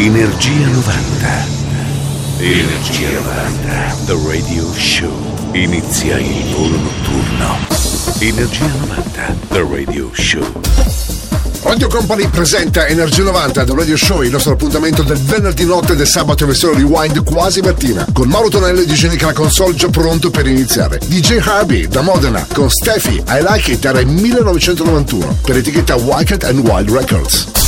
Energia 90. Energia 90. The Radio Show. Inizia il volo notturno. Energia 90. The Radio Show. Radio Company presenta Energia 90 The Radio Show, il nostro appuntamento del venerdì notte del sabato in versione rewind quasi mattina, con Mauro Tonello e DJ Nick la console già pronto per iniziare. DJ Harvey da Modena con Steffi I Like It era il 1991 per etichetta Wicked and Wild Records.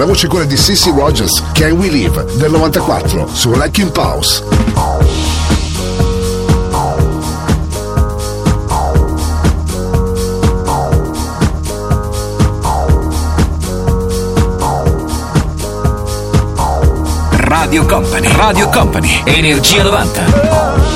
La voce è quella di Sissy Rogers, Can We Live, del 94, su in Pause. Radio Company, Radio Company, Energia 90.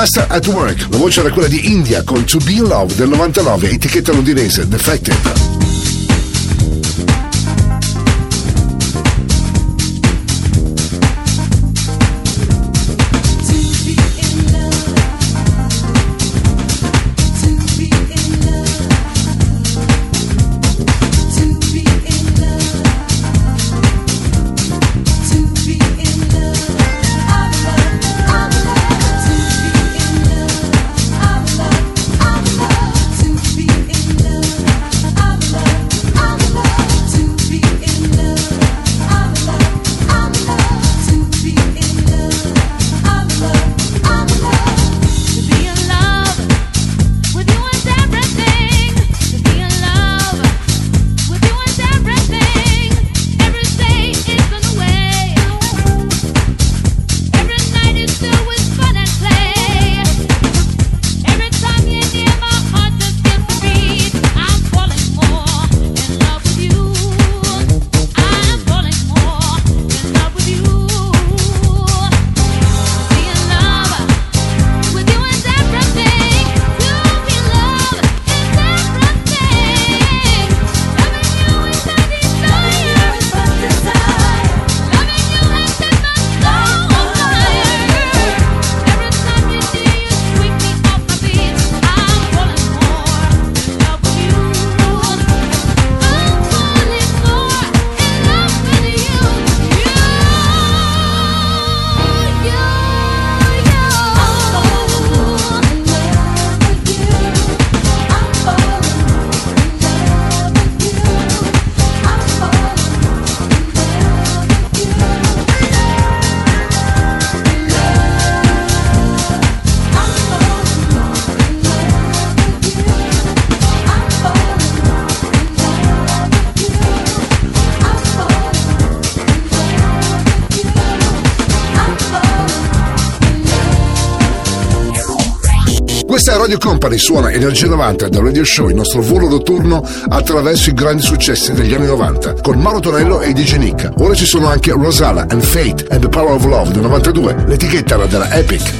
Master at Work. La voce era quella di India con To Be in Love del 99, etichetta londinese Defected. Radio Company suona Energia 90 da Radio Show, il nostro volo notturno attraverso i grandi successi degli anni 90 con Mauro Tonello e DJ Nick. Ora ci sono anche Rosala and Fate and the Power of Love del 92, l'etichetta era della Epic.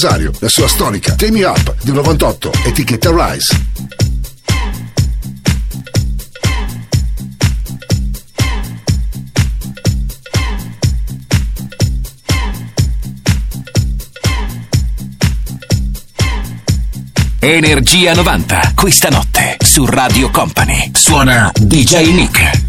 Rosario, la sua storica Take Me Up del 98, etichetta Rise. Energia 90, questa notte su Radio Company. Suona DJ Nick.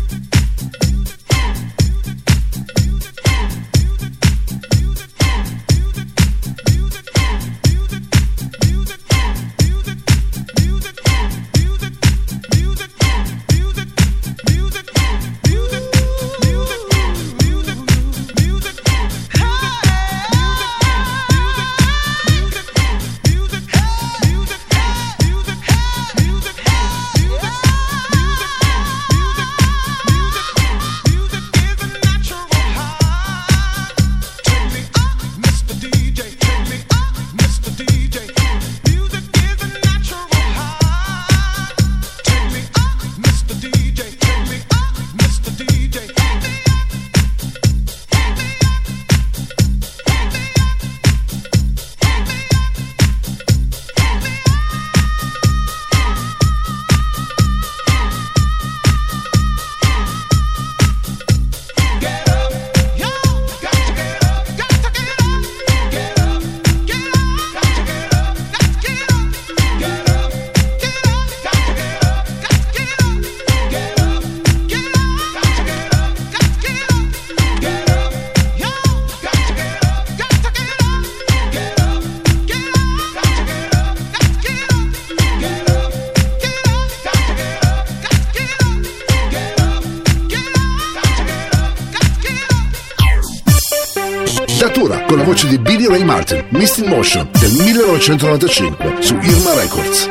Mist in Motion del 1995 su Irma Records.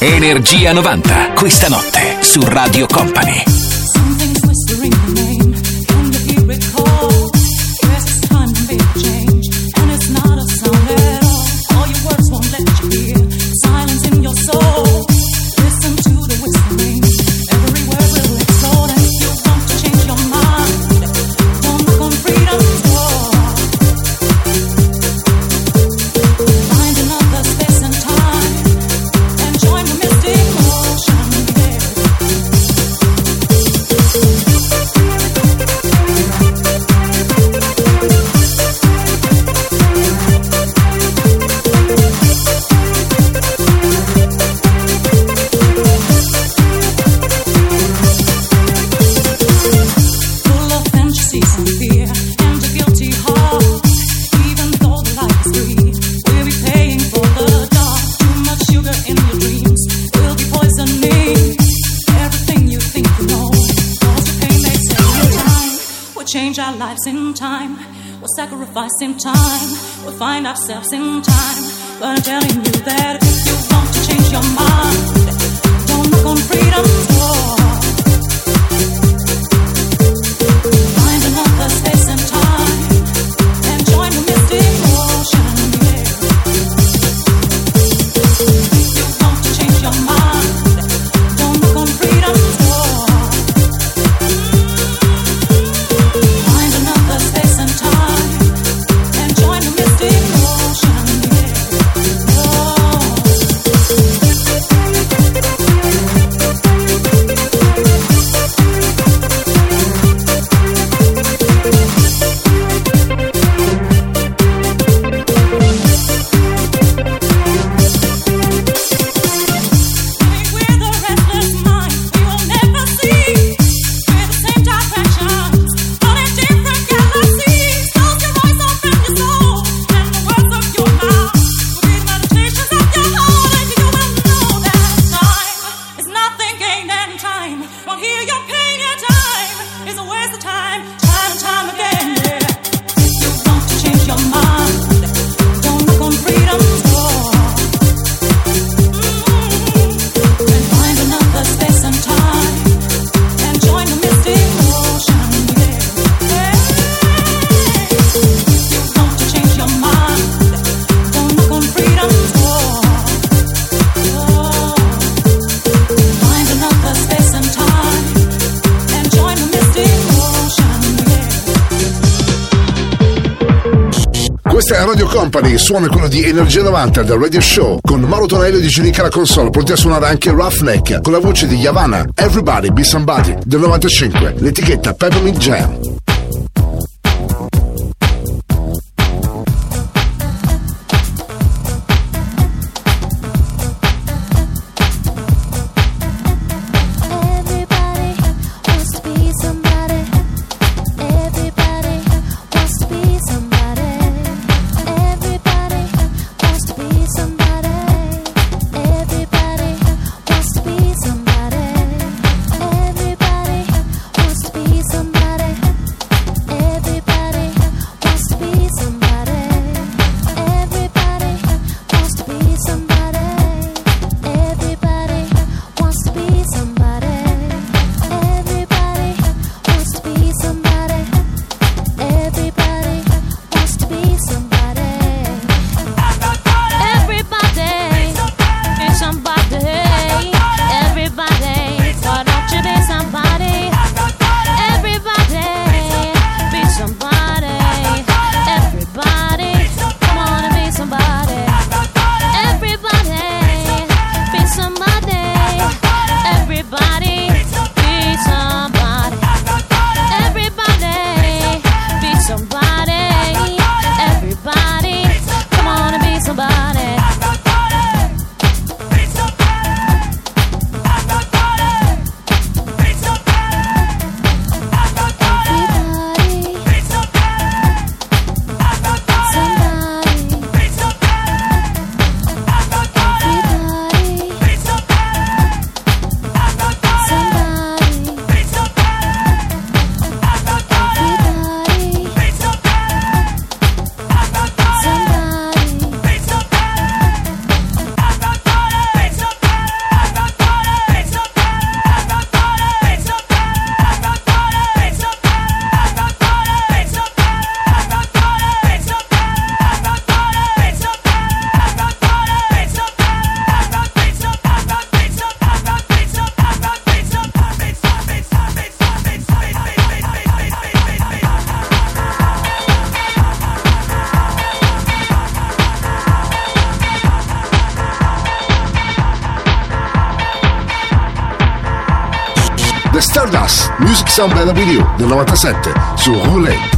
Energia 90, questa notte su Radio Company. In time. We'll find ourselves in time. But I'm telling you that if you want to change your mind, Questa è Radio Company, suona quello di Energia 90 del Radio Show con Mauro Tonello di Genica la console, pronti a suonare anche Roughneck con la voce di Yavanna, Everybody Be Somebody del 95, l'etichetta Peppermint Jam. Sound Bella With You del 97 su Roulette.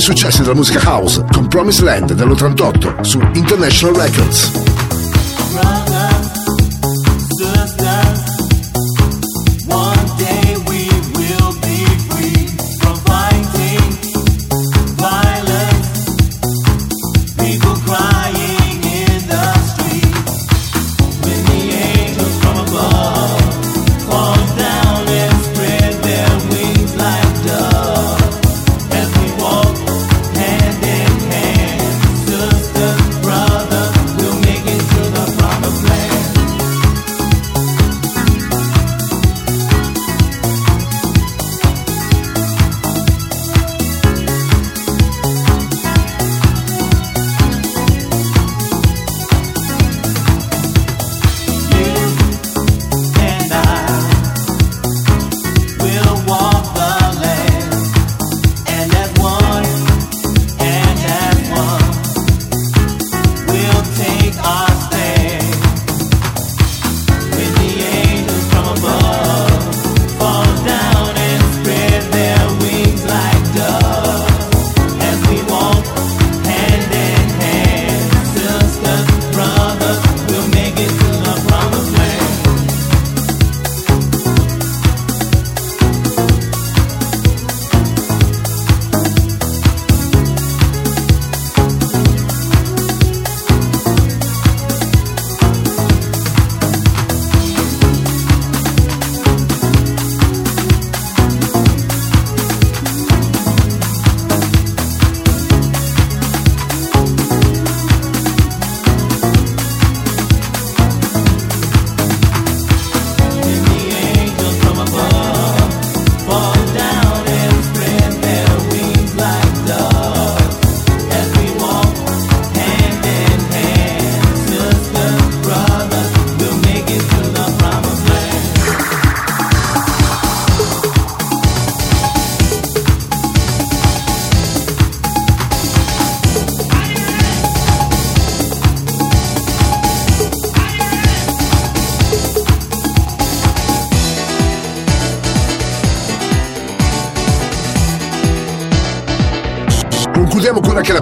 Successi della musica house, con Promise Land dell'88 su International Records.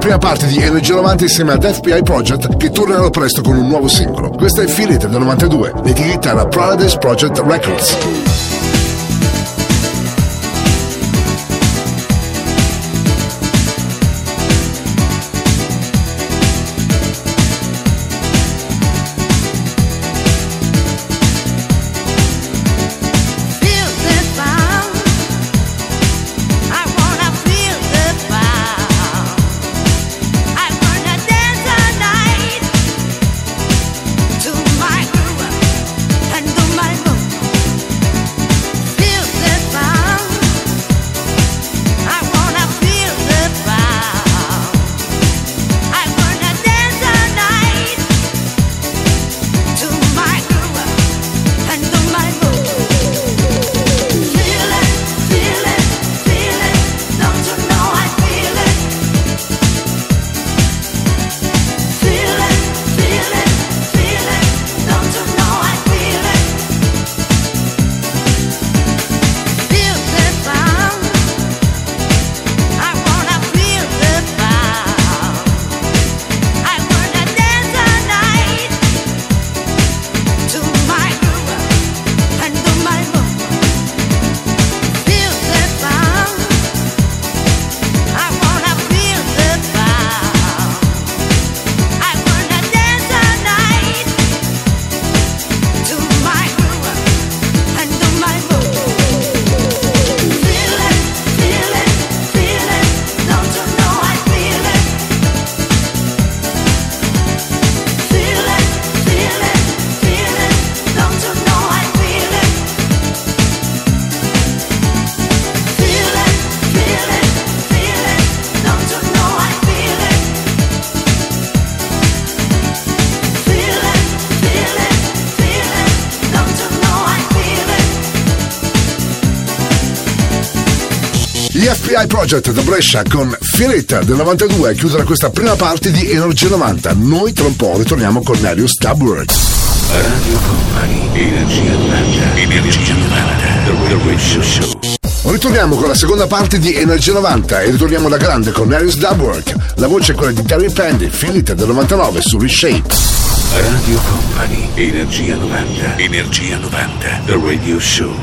Prima parte di Energy 90 insieme ad FBI Project che torneranno presto con un nuovo singolo. Questa è It del 92, l'etichetta è la Paradise Project Records. Project da Brescia con Fioretta del 92 chiuderà questa prima parte di Energia 90. Noi tra un po' ritorniamo con Marius Tabword. Radio Company, Energia 90, Energia 90, The Radio Show. Ritorniamo con la seconda parte di Energia 90 e ritorniamo da grande con Harris Dubwork. La voce è quella di Terry Pandy, It del 99 su Reshape. Radio Company, Energia 90, Energia 90, The Radio Show.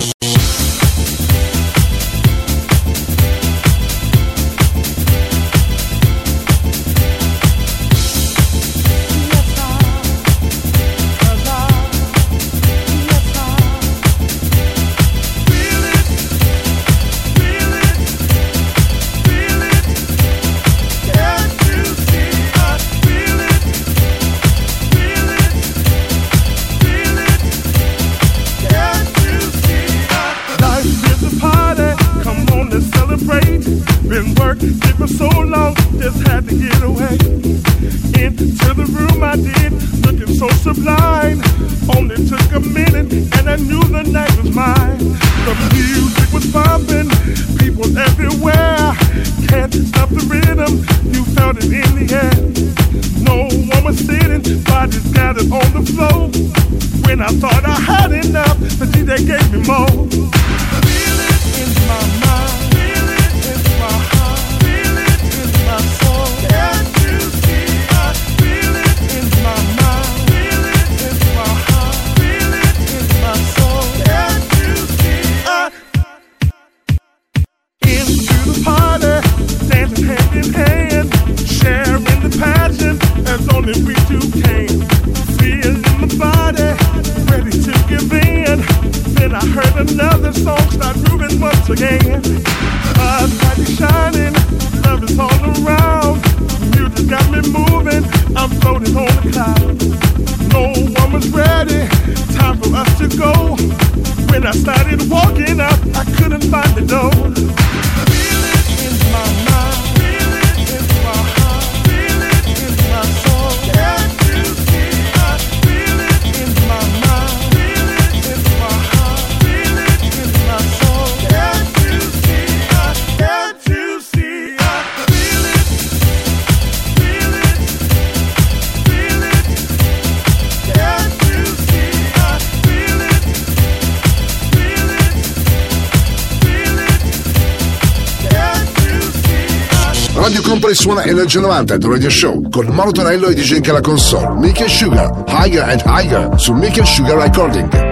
Energia 90 The Radio Show con Mauro Tonello e DJ che la console. Mickey Sugar, Higher and Higher su Mickey Sugar Recording.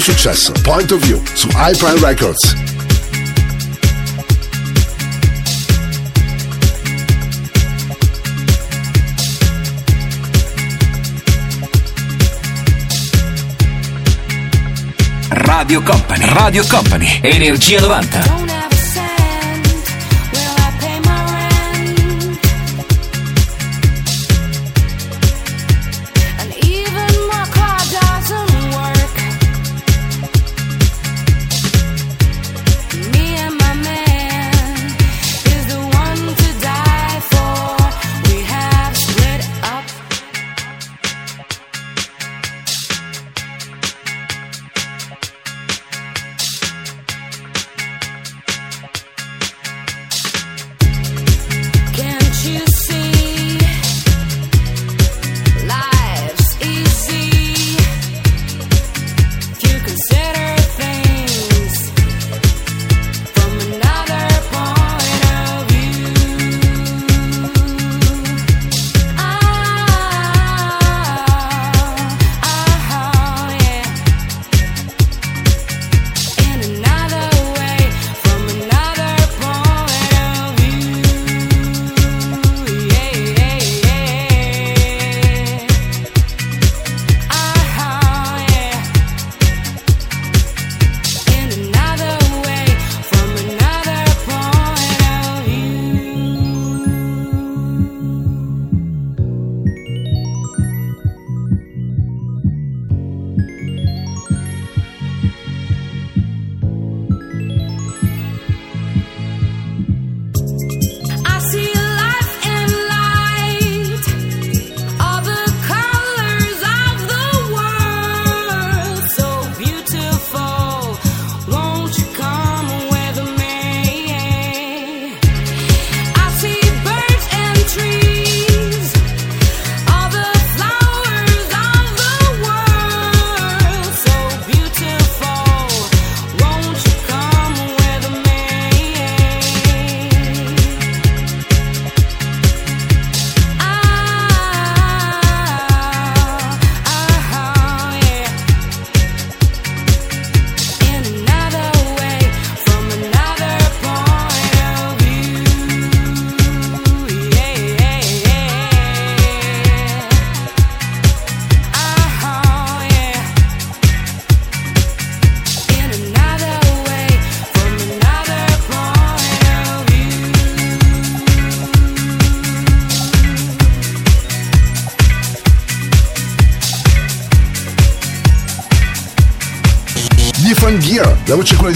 un successo, Point of View, su iPrime Records. Radio Company, Radio Company, Energia 90.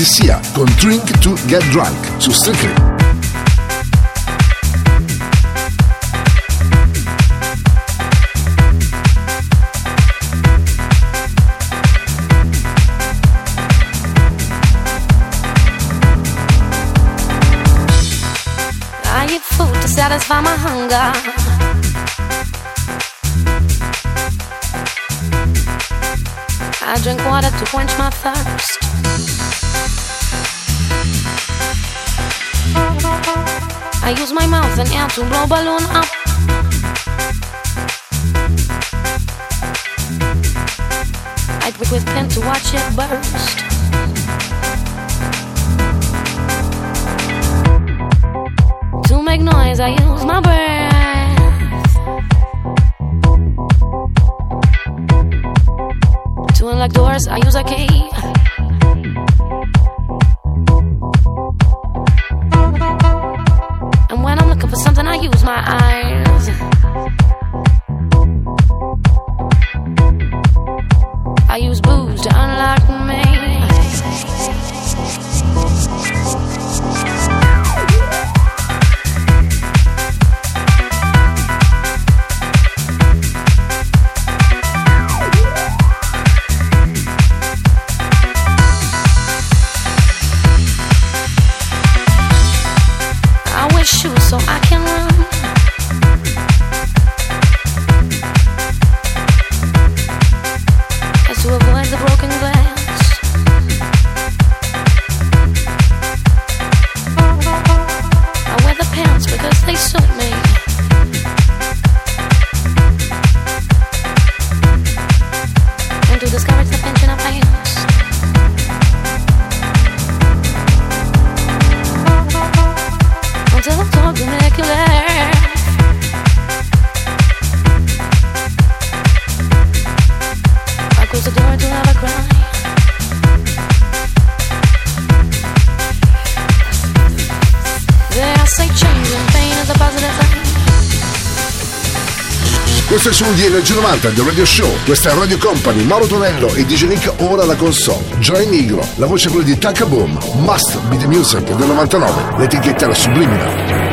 Sia, con Drink to Get Drunk, su Strictly. satisfy my hunger. I drink water to quench my thirst. I use my mouth and air to blow balloon up. I prick with pen to watch it burst. To make noise, I use my breath. To unlock doors, I use a key. Questo è su di Energia 90 del Radio Show. Questa è Radio Company, Mauro Tonello e DJ Nick ora la console. Joy Negro, la voce è quella di Taka Boom, Must Be The Music del 99, l'etichetta la Subliminal.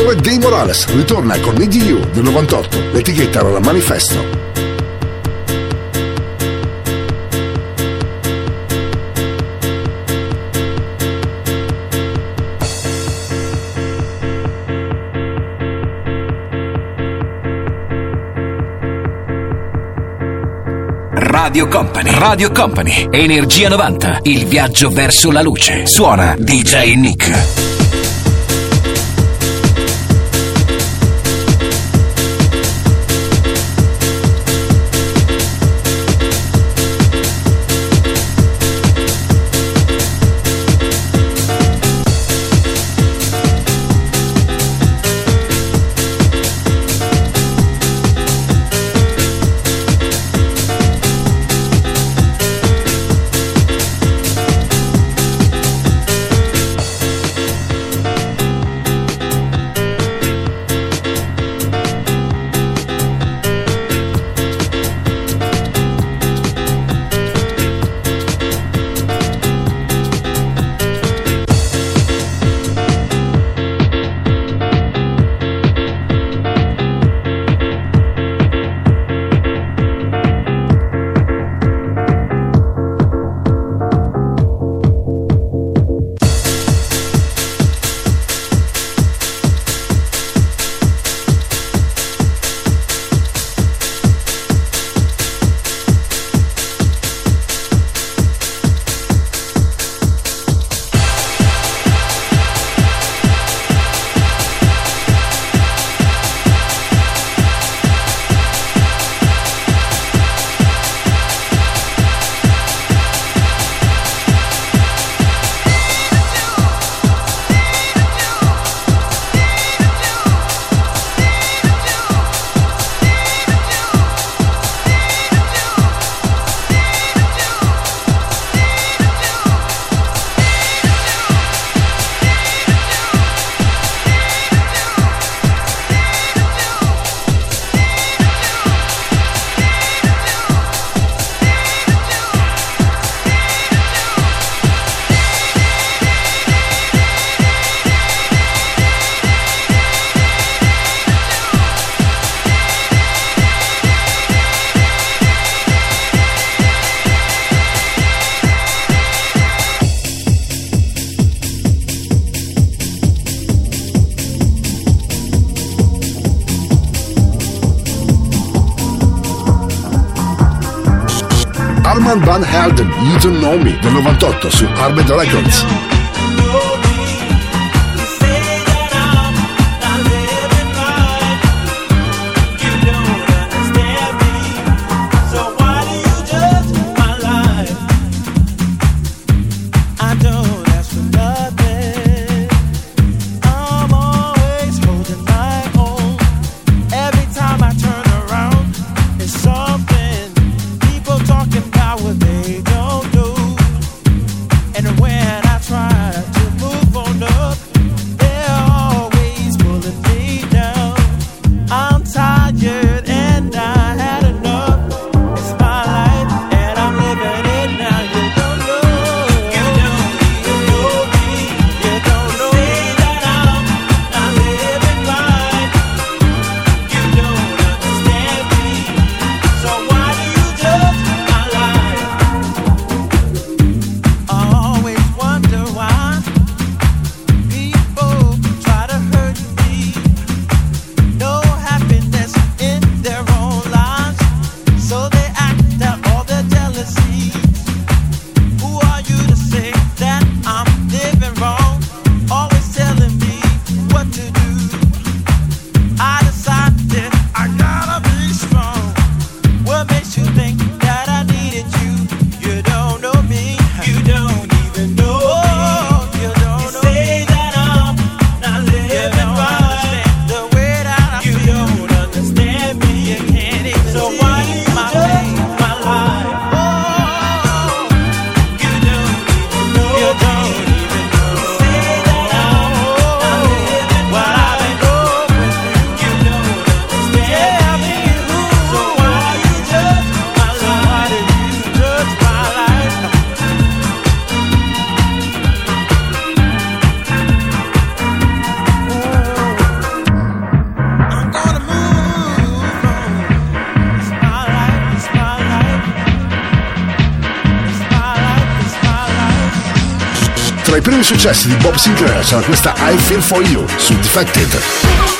Produttore Dave Morales ritorna con Need You del 98, l'etichetta era la Manifesto. Radio Company. Radio Company. Energia 90. Il viaggio verso la luce. Suona DJ Nick. Su Arbed Records. Successi di Bob Sinclair c'era questa I Feel For You su Defected.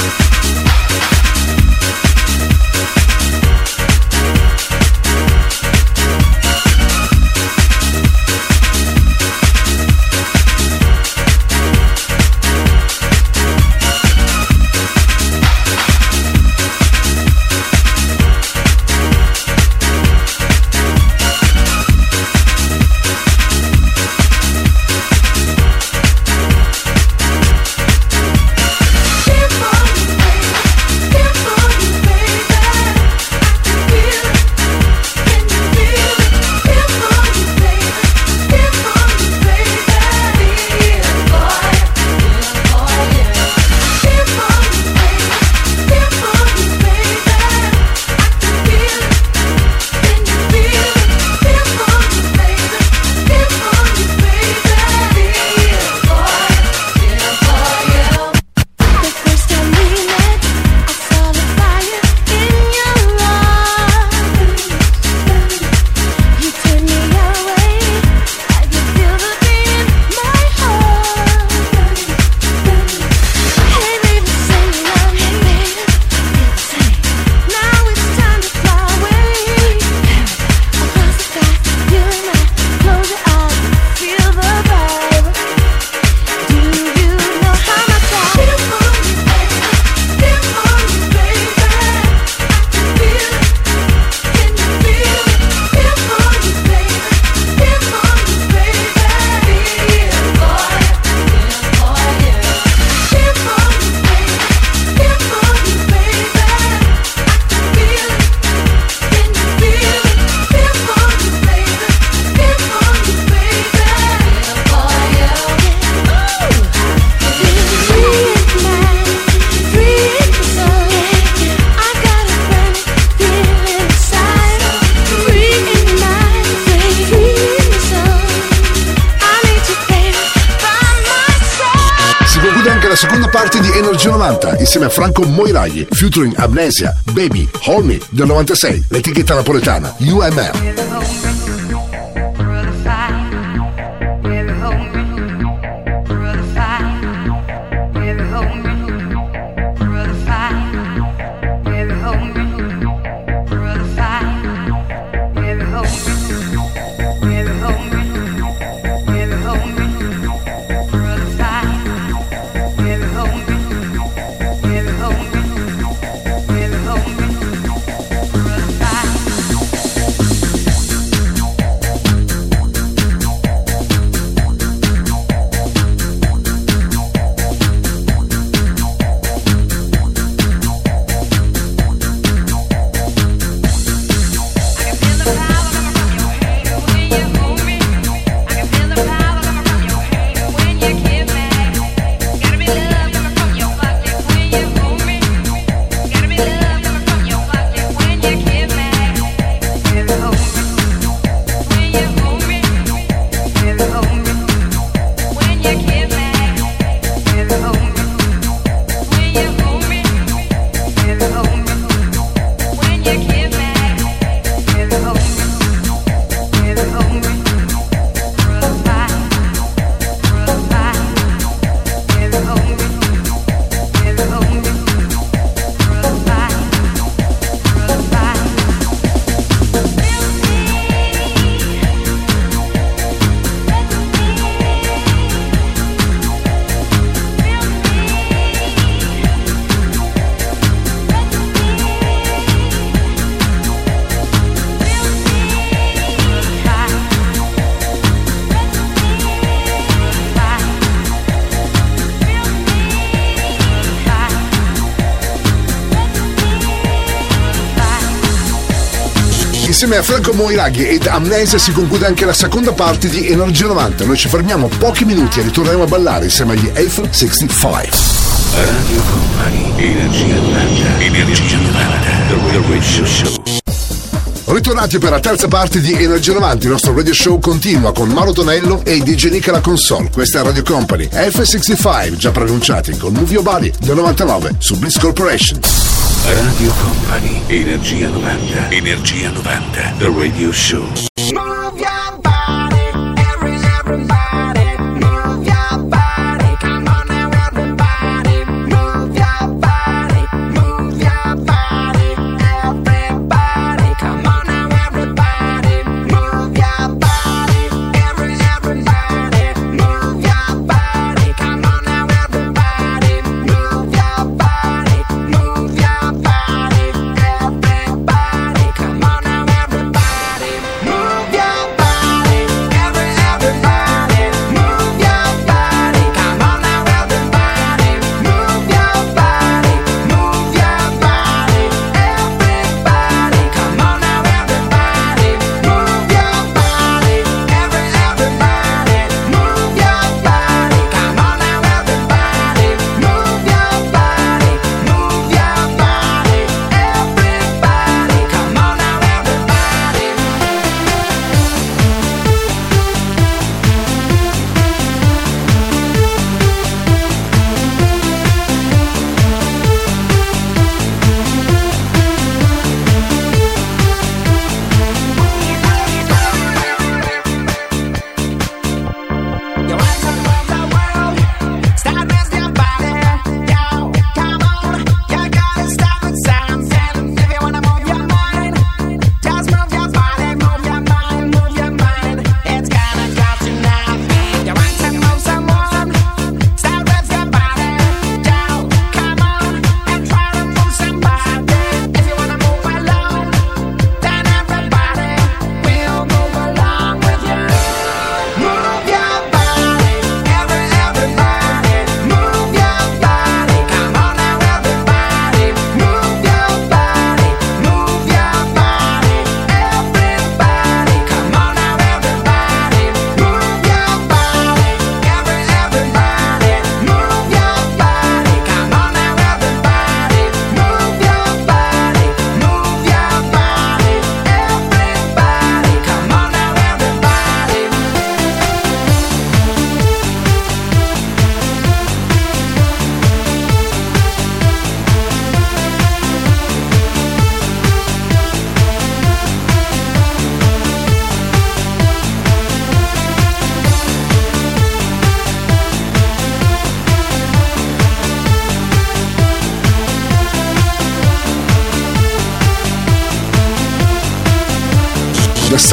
Franco Moiraghi, featuring Amnesia, Baby, Hold Me del 96, l'etichetta napoletana UMR. Insieme a Franco Moiraghi ed Amnesia si conclude anche la seconda parte di Energia 90. Noi ci fermiamo pochi minuti e ritorneremo a ballare insieme agli F65. Radio Company, Energia 90, Energia 90, The Radio Show. Ritornati per la terza parte di Energia 90, il nostro radio show continua con Mauro Tonello e DJ Nick alla console. Questa è Radio Company F65, già pronunciati con Move Your Body del 99 su Bliss Corporation. Radio Company, Energia 90, Energia 90, The Radio Show.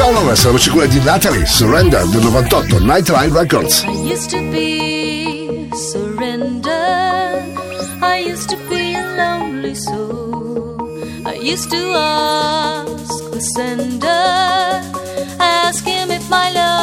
Soundless, la voce quella di Natalie, Surrender del 98, Nightline Records. I used to be surrender. I used to be a lonely soul. I used to ask the sender, ask him if my love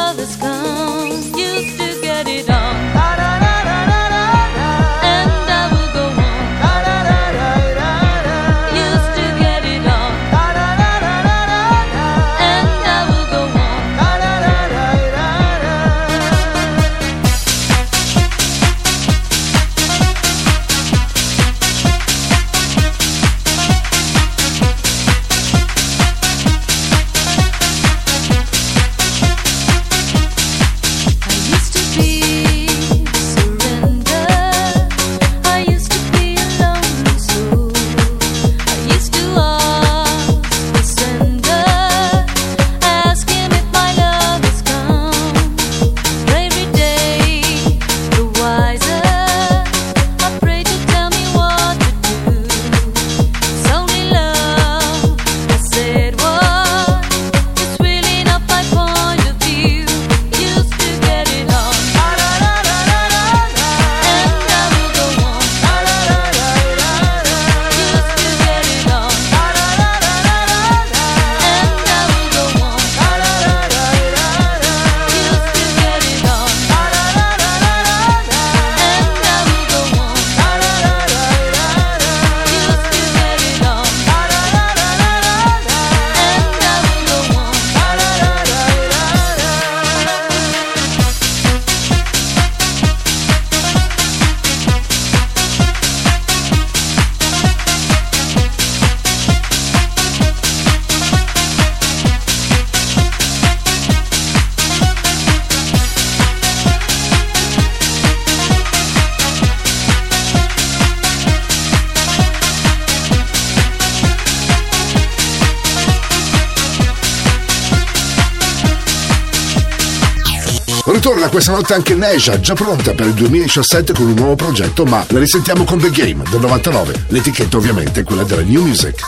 Ritorna questa notte anche Neja, già pronta per il 2017 con un nuovo progetto, ma la risentiamo con The Game del 99. L'etichetta ovviamente è quella della New Music.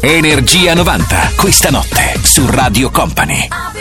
Energia 90, questa notte su Radio Company.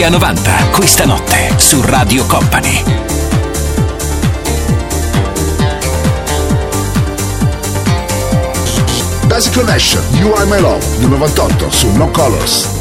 Energia 90, questa notte su Radio Company. Basic Connection, You Are My Love, del 98 su No Colors.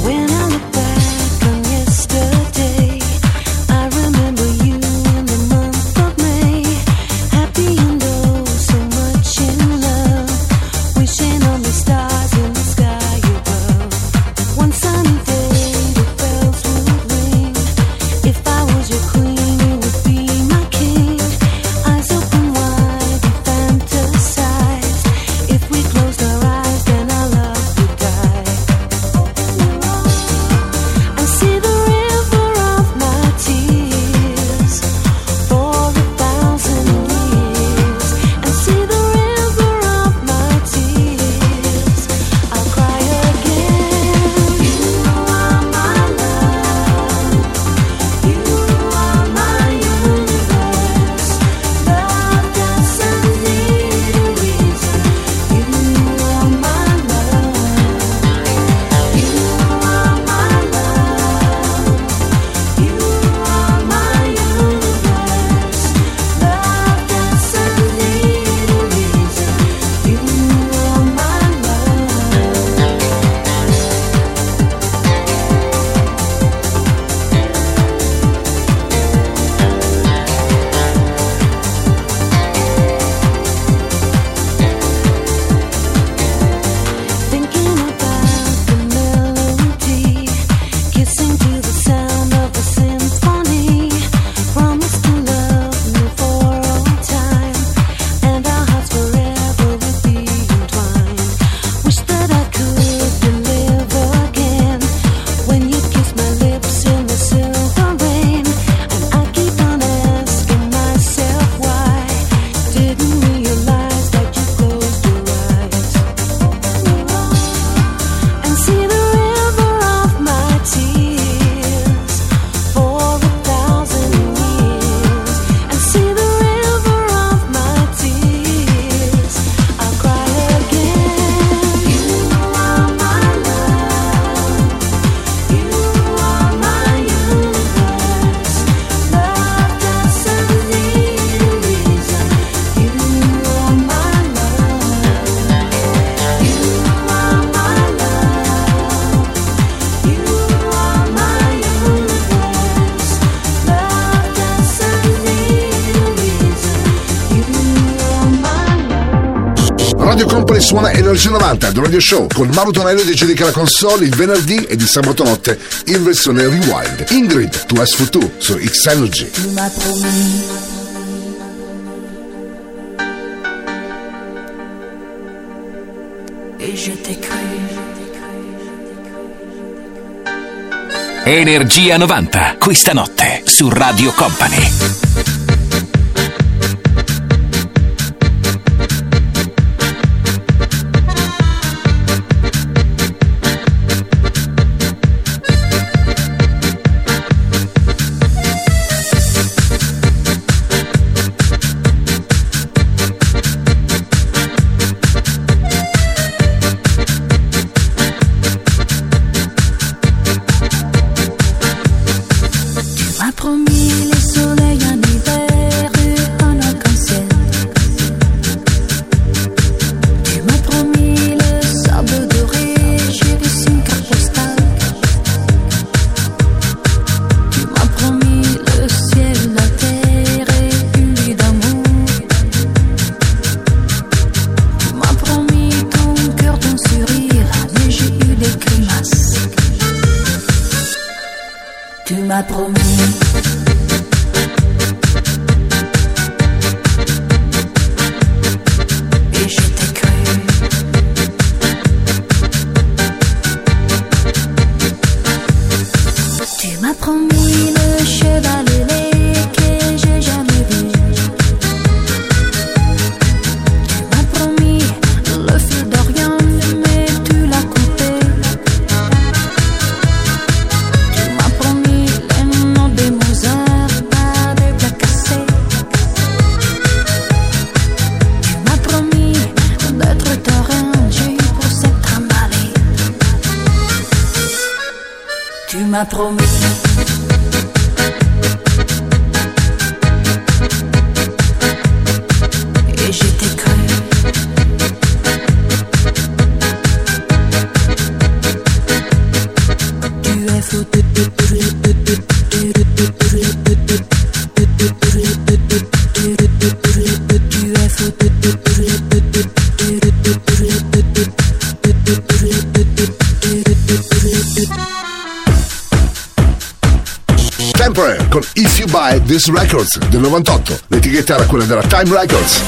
Company suona Energia 90, The Radio Show, con Mauro Tonello di dedica la console il venerdì e di sabato notte in versione rewind. Ingrid, tu as for tu su X Energy. Energia 90, questa notte su Radio Company. This Records del 98. L'etichetta era quella della Time Records.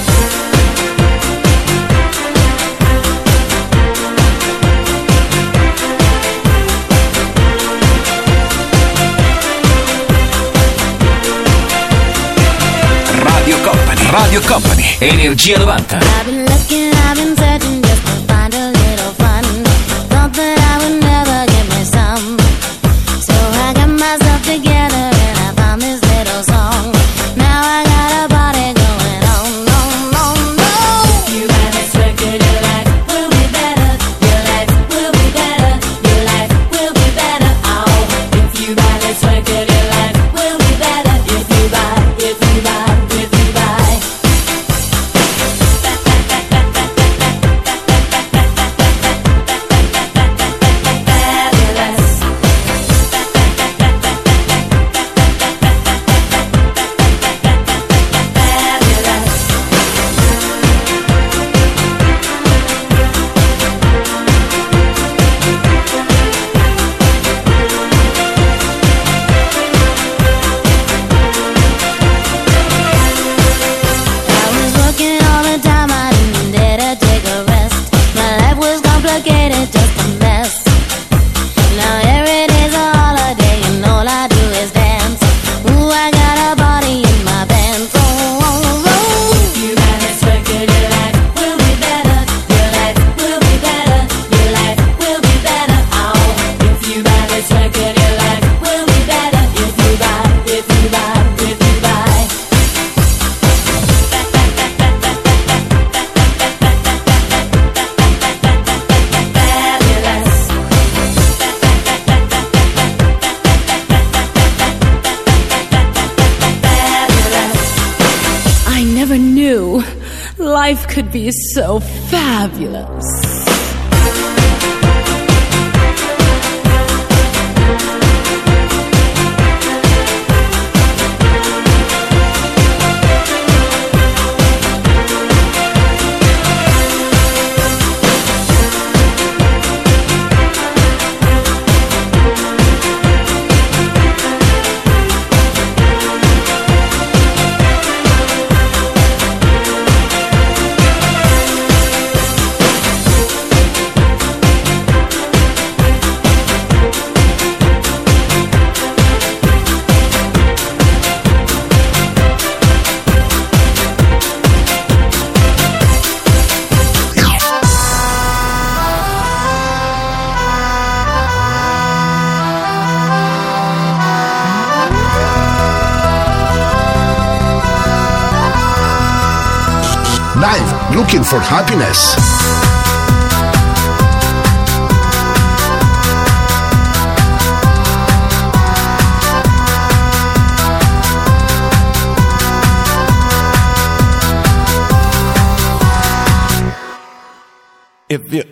Radio Company, Radio Company, Energia 90. looking for happiness. If you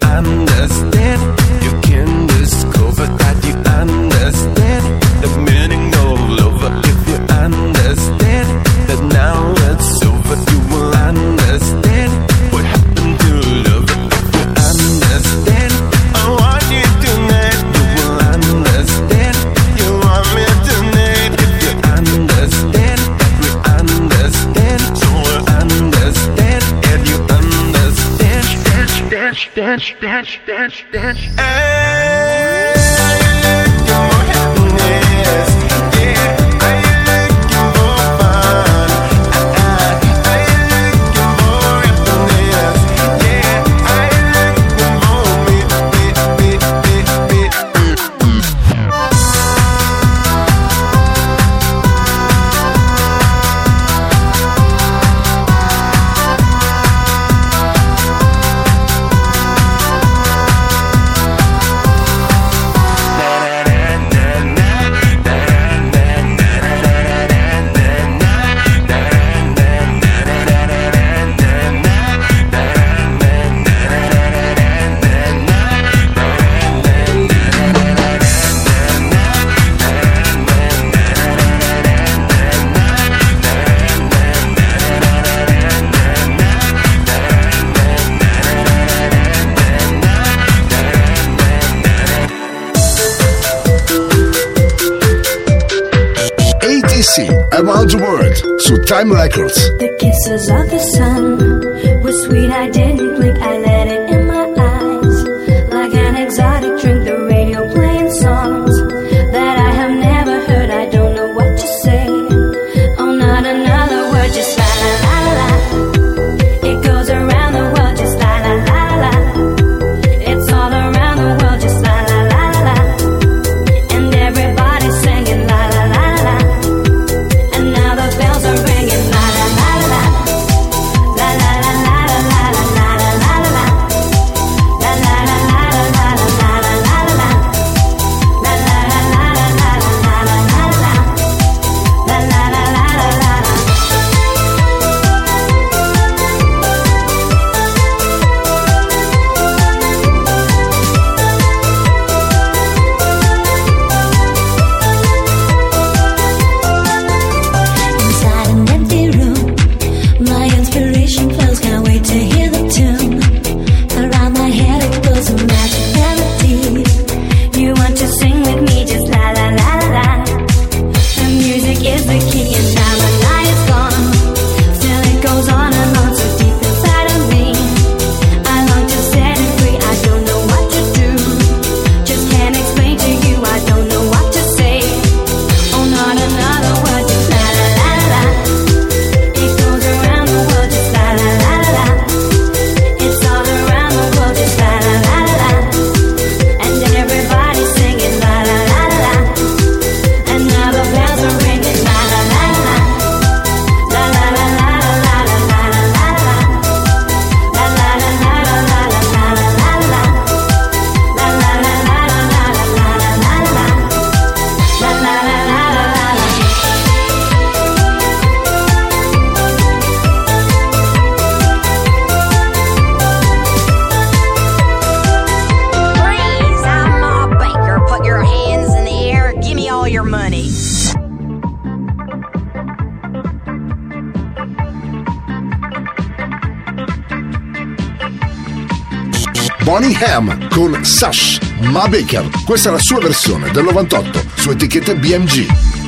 dance, dance. Time Records. Beckham. Questa è la sua versione del 98 su etichetta BMG.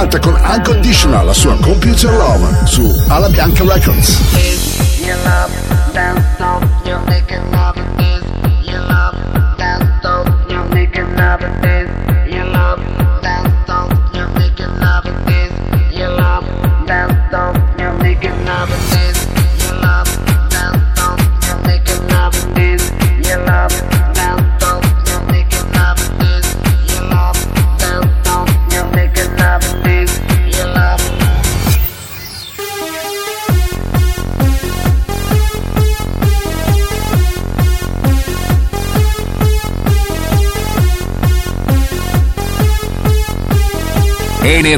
90 con Unconditional, la sua Computer Love su Alla Bianca Records.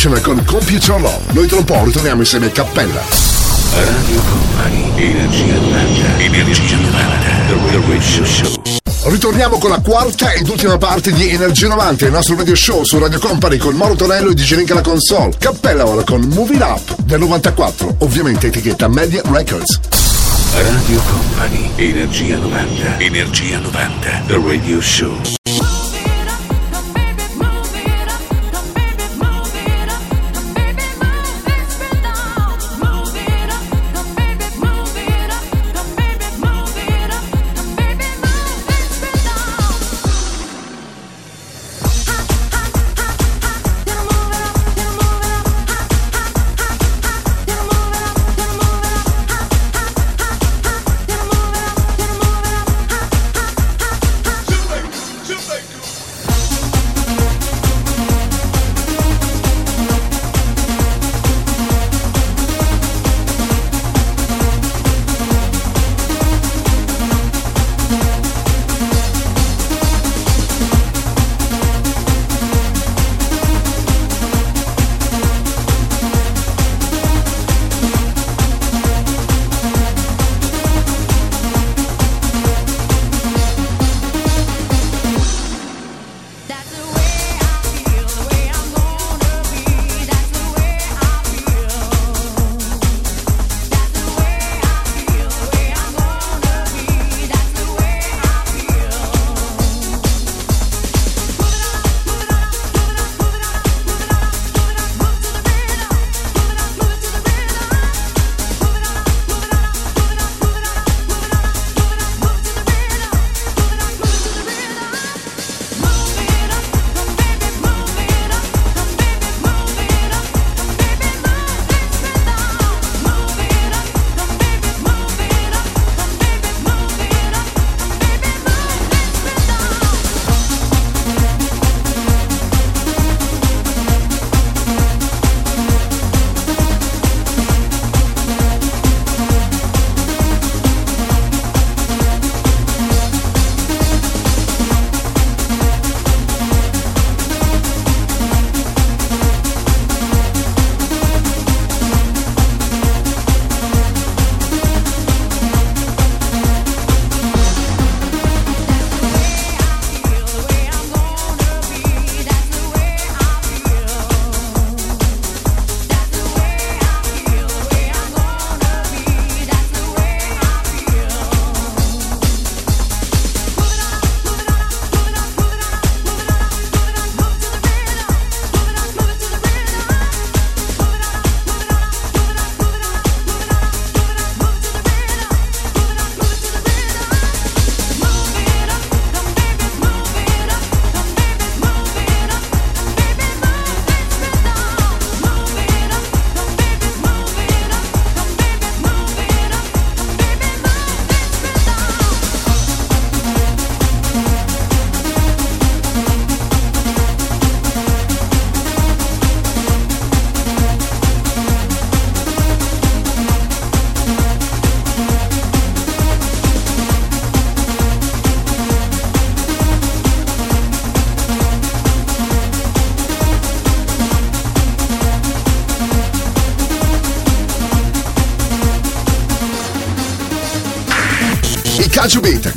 Unconditional con Computer Love. Noi tra un po' ritorniamo insieme a Cappella. Radio Company, Energia 90, Energia 90, The Radio Show. Ritorniamo con la quarta ed ultima parte di Energia 90, il nostro radio show su Radio Company con Mauro Tonello e DJ Link alla console. Cappella ora con Moving Up del 94, ovviamente etichetta Media Records. Radio Company, Energia 90, Energia 90, The Radio Show.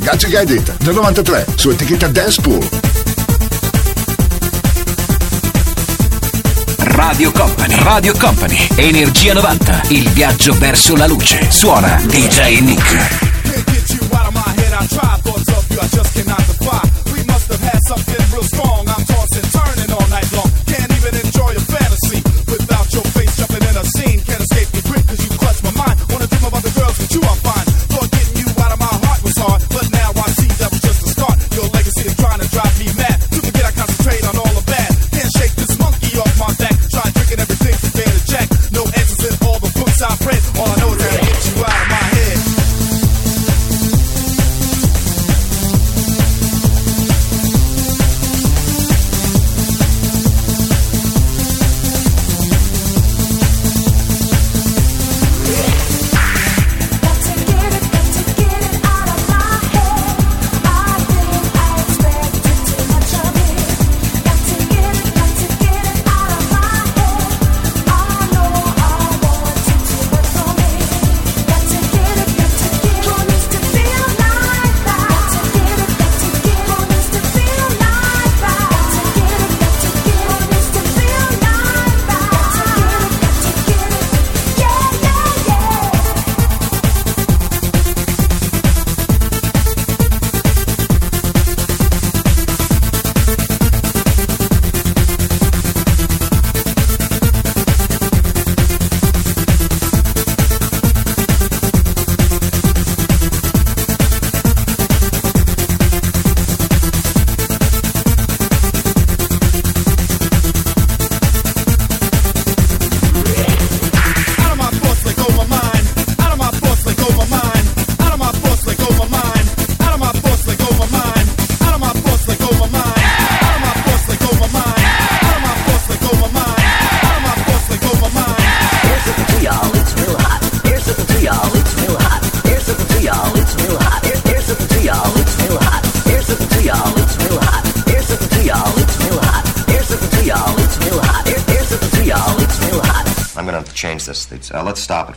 Gaccia Gadget del 93 su etichetta Dance Pool. Radio Company, Radio Company, Energia 90, il viaggio verso la luce. Suona DJ Nick. Can't get you out of my head, I tried thoughts of you, I just cannot defy. We must have had something real strong.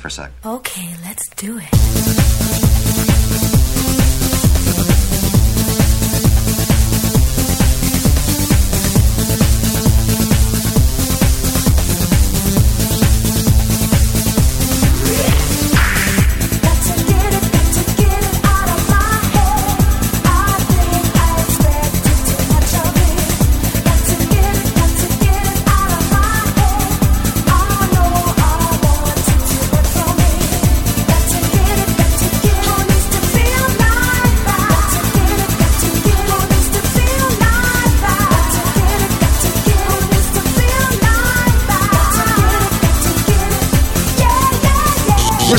for a sec.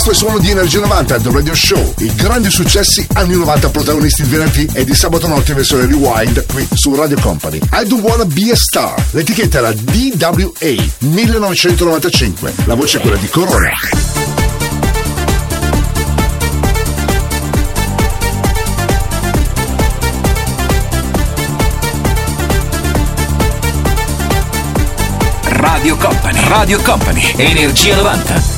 fresco suono di Energia 90 The Radio Show, i grandi successi anni 90 protagonisti di venerdì e di sabato notte in versione rewind qui su Radio Company. I Don't Wanna Be a Star, l'etichetta era DWA 1995, la voce è quella di Corona. Radio Company, Radio Company, Energia 90.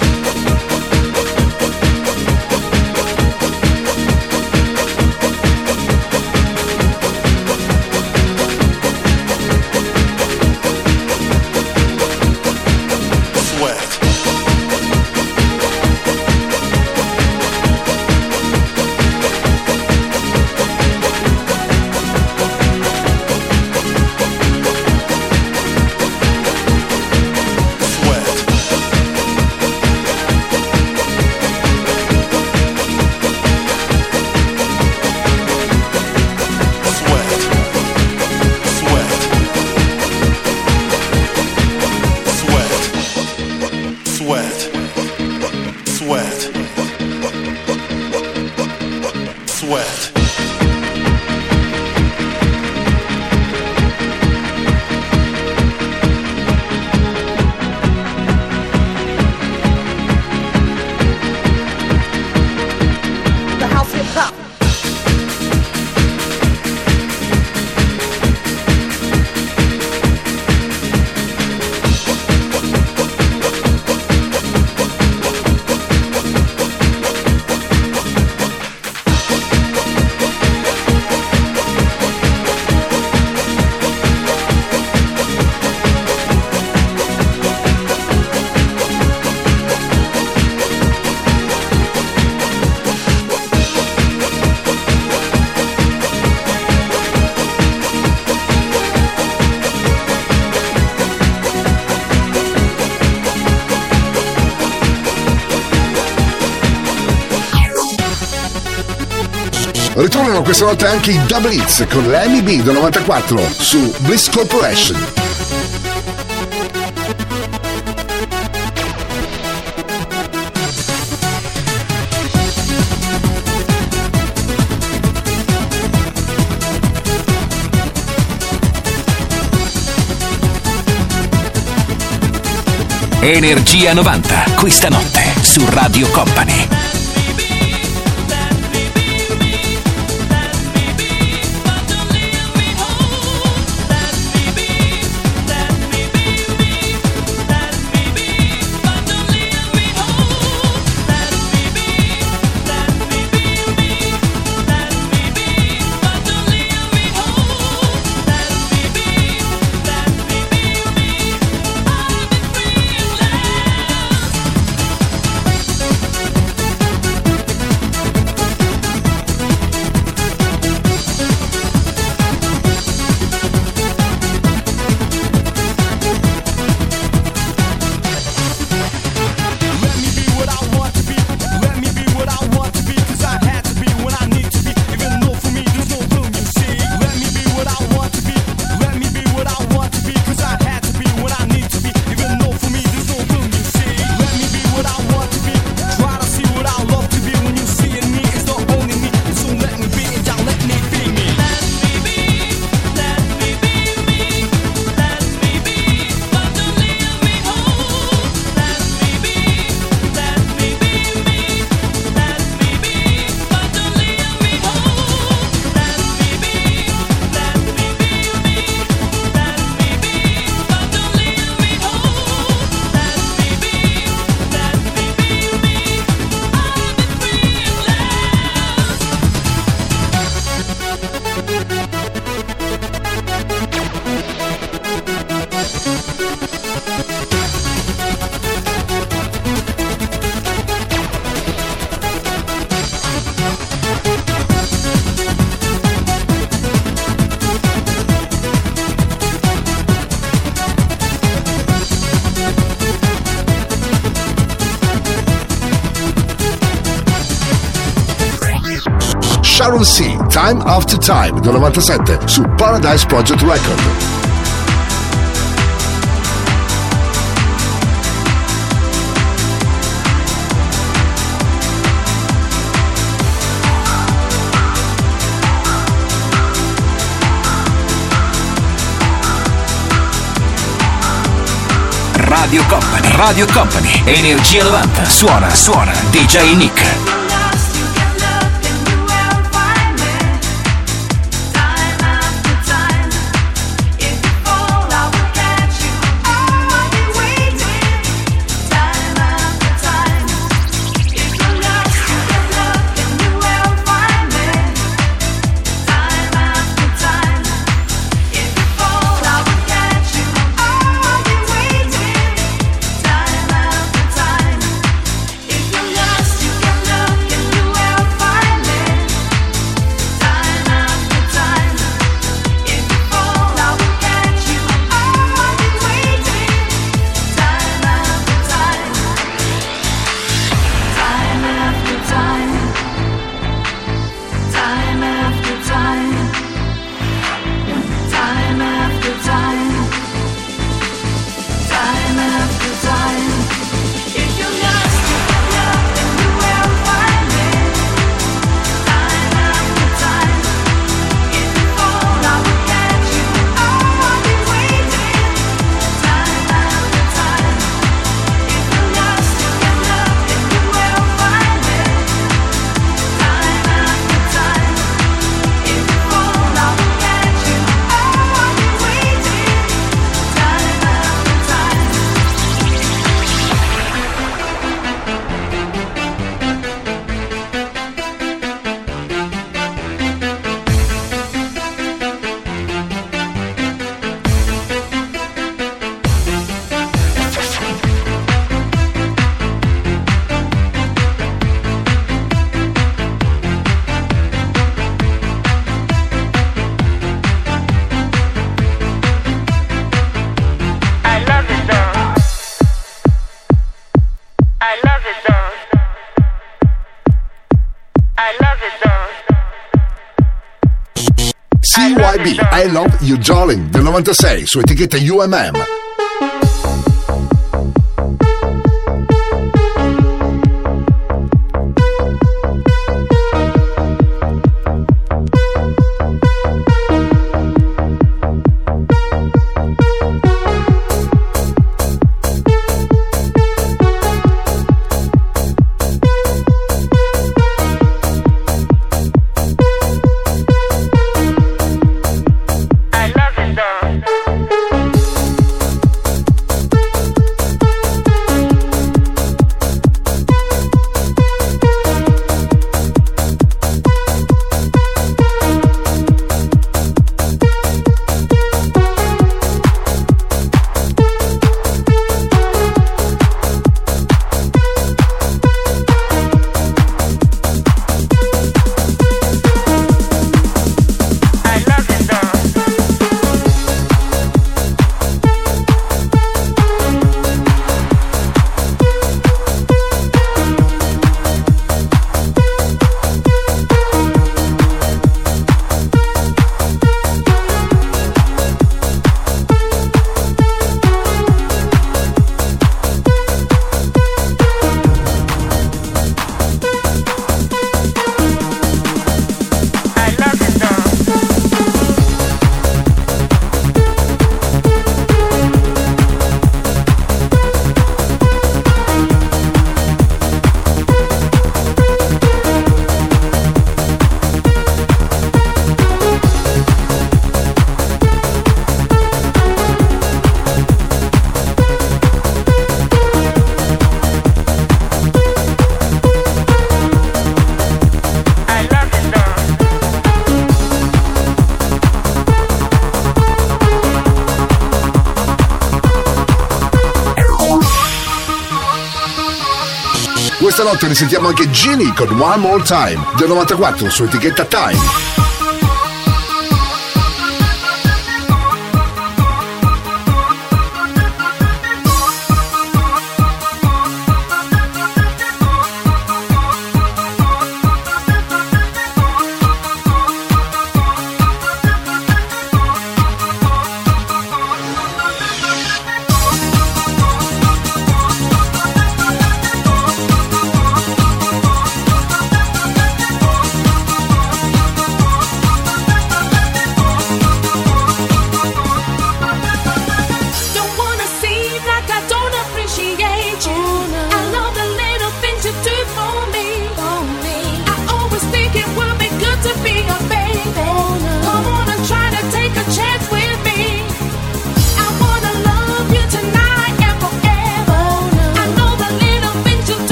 Questa notte anche i Double Hits con l'Amy B del 94 su Bliss Corporation. Energia 90, questa notte su Radio Company. Time After Time del 97 su Paradise Project Record. Radio Company, Radio Company, Energia 90, suona, suona, DJ Nick. I Love You Darling del 96 su etichetta UMM. Questa notte risentiamo anche Genie con One More Time del 94 su etichetta Time.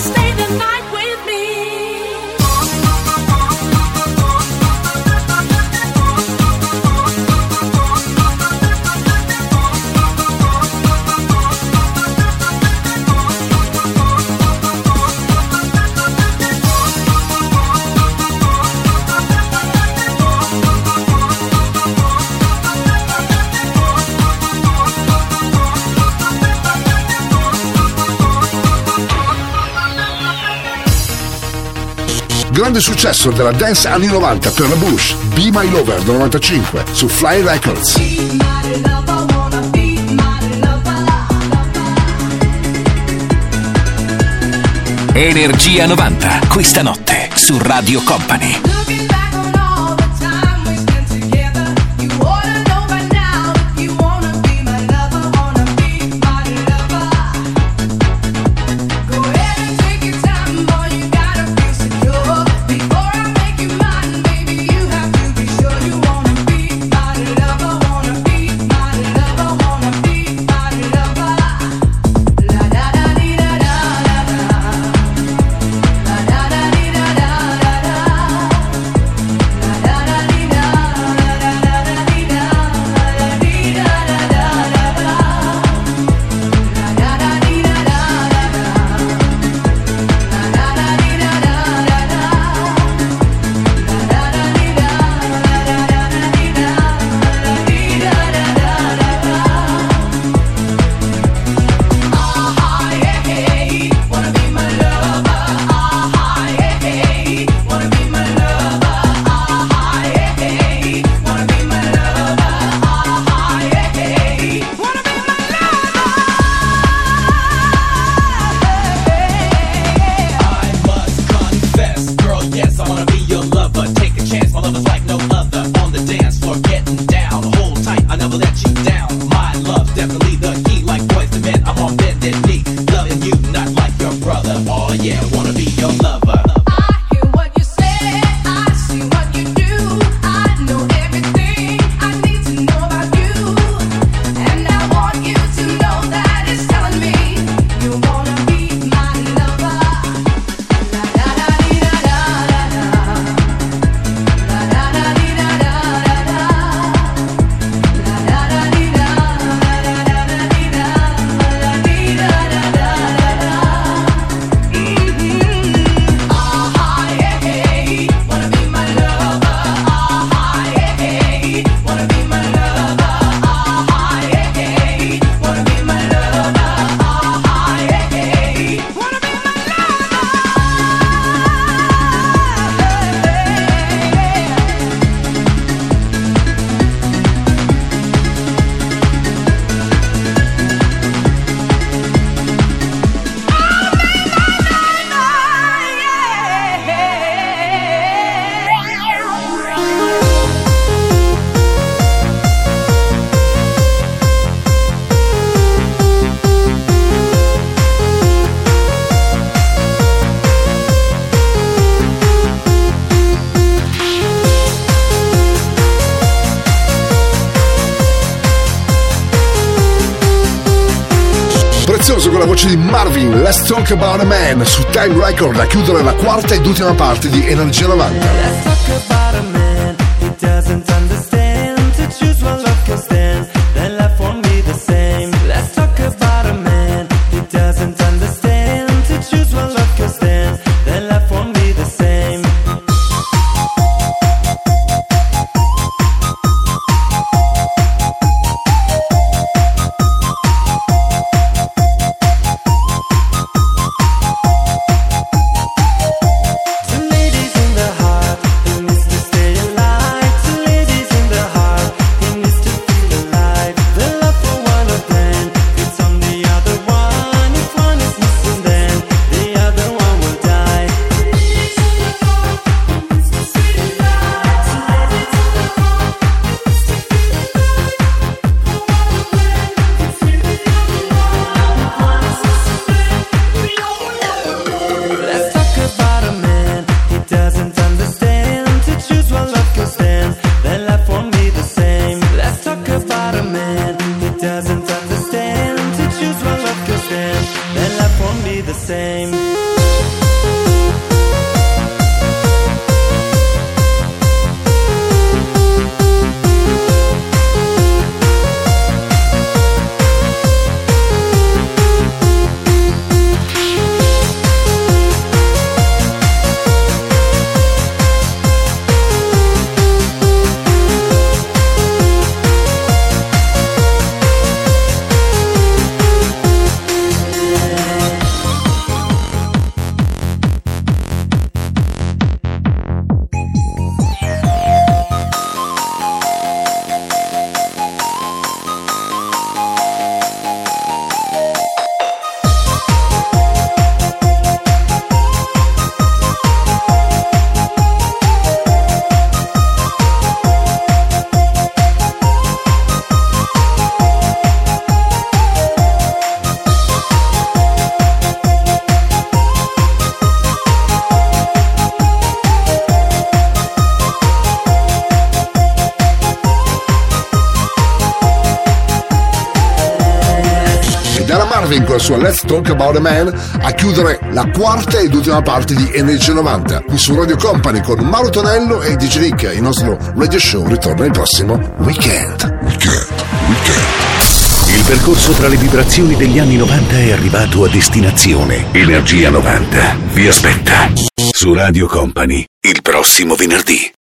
stay the night. grande successo della dance anni 90 per la Bush, Be My Lover 95 su Fly Records. Energia 90, questa notte su Radio Company. voce di Marvin, Let's Talk About a Man su Time Record a chiudere la quarta ed ultima parte di Energia 90. Let's Talk About a Man a chiudere la quarta ed ultima parte di Energia 90 qui su Radio Company con Mauro Tonello e DJ Nick. Il nostro radio show ritorna il prossimo weekend. Weekend, weekend. Il percorso tra le vibrazioni degli anni 90 è arrivato a destinazione. Energia 90 vi aspetta su Radio Company il prossimo venerdì.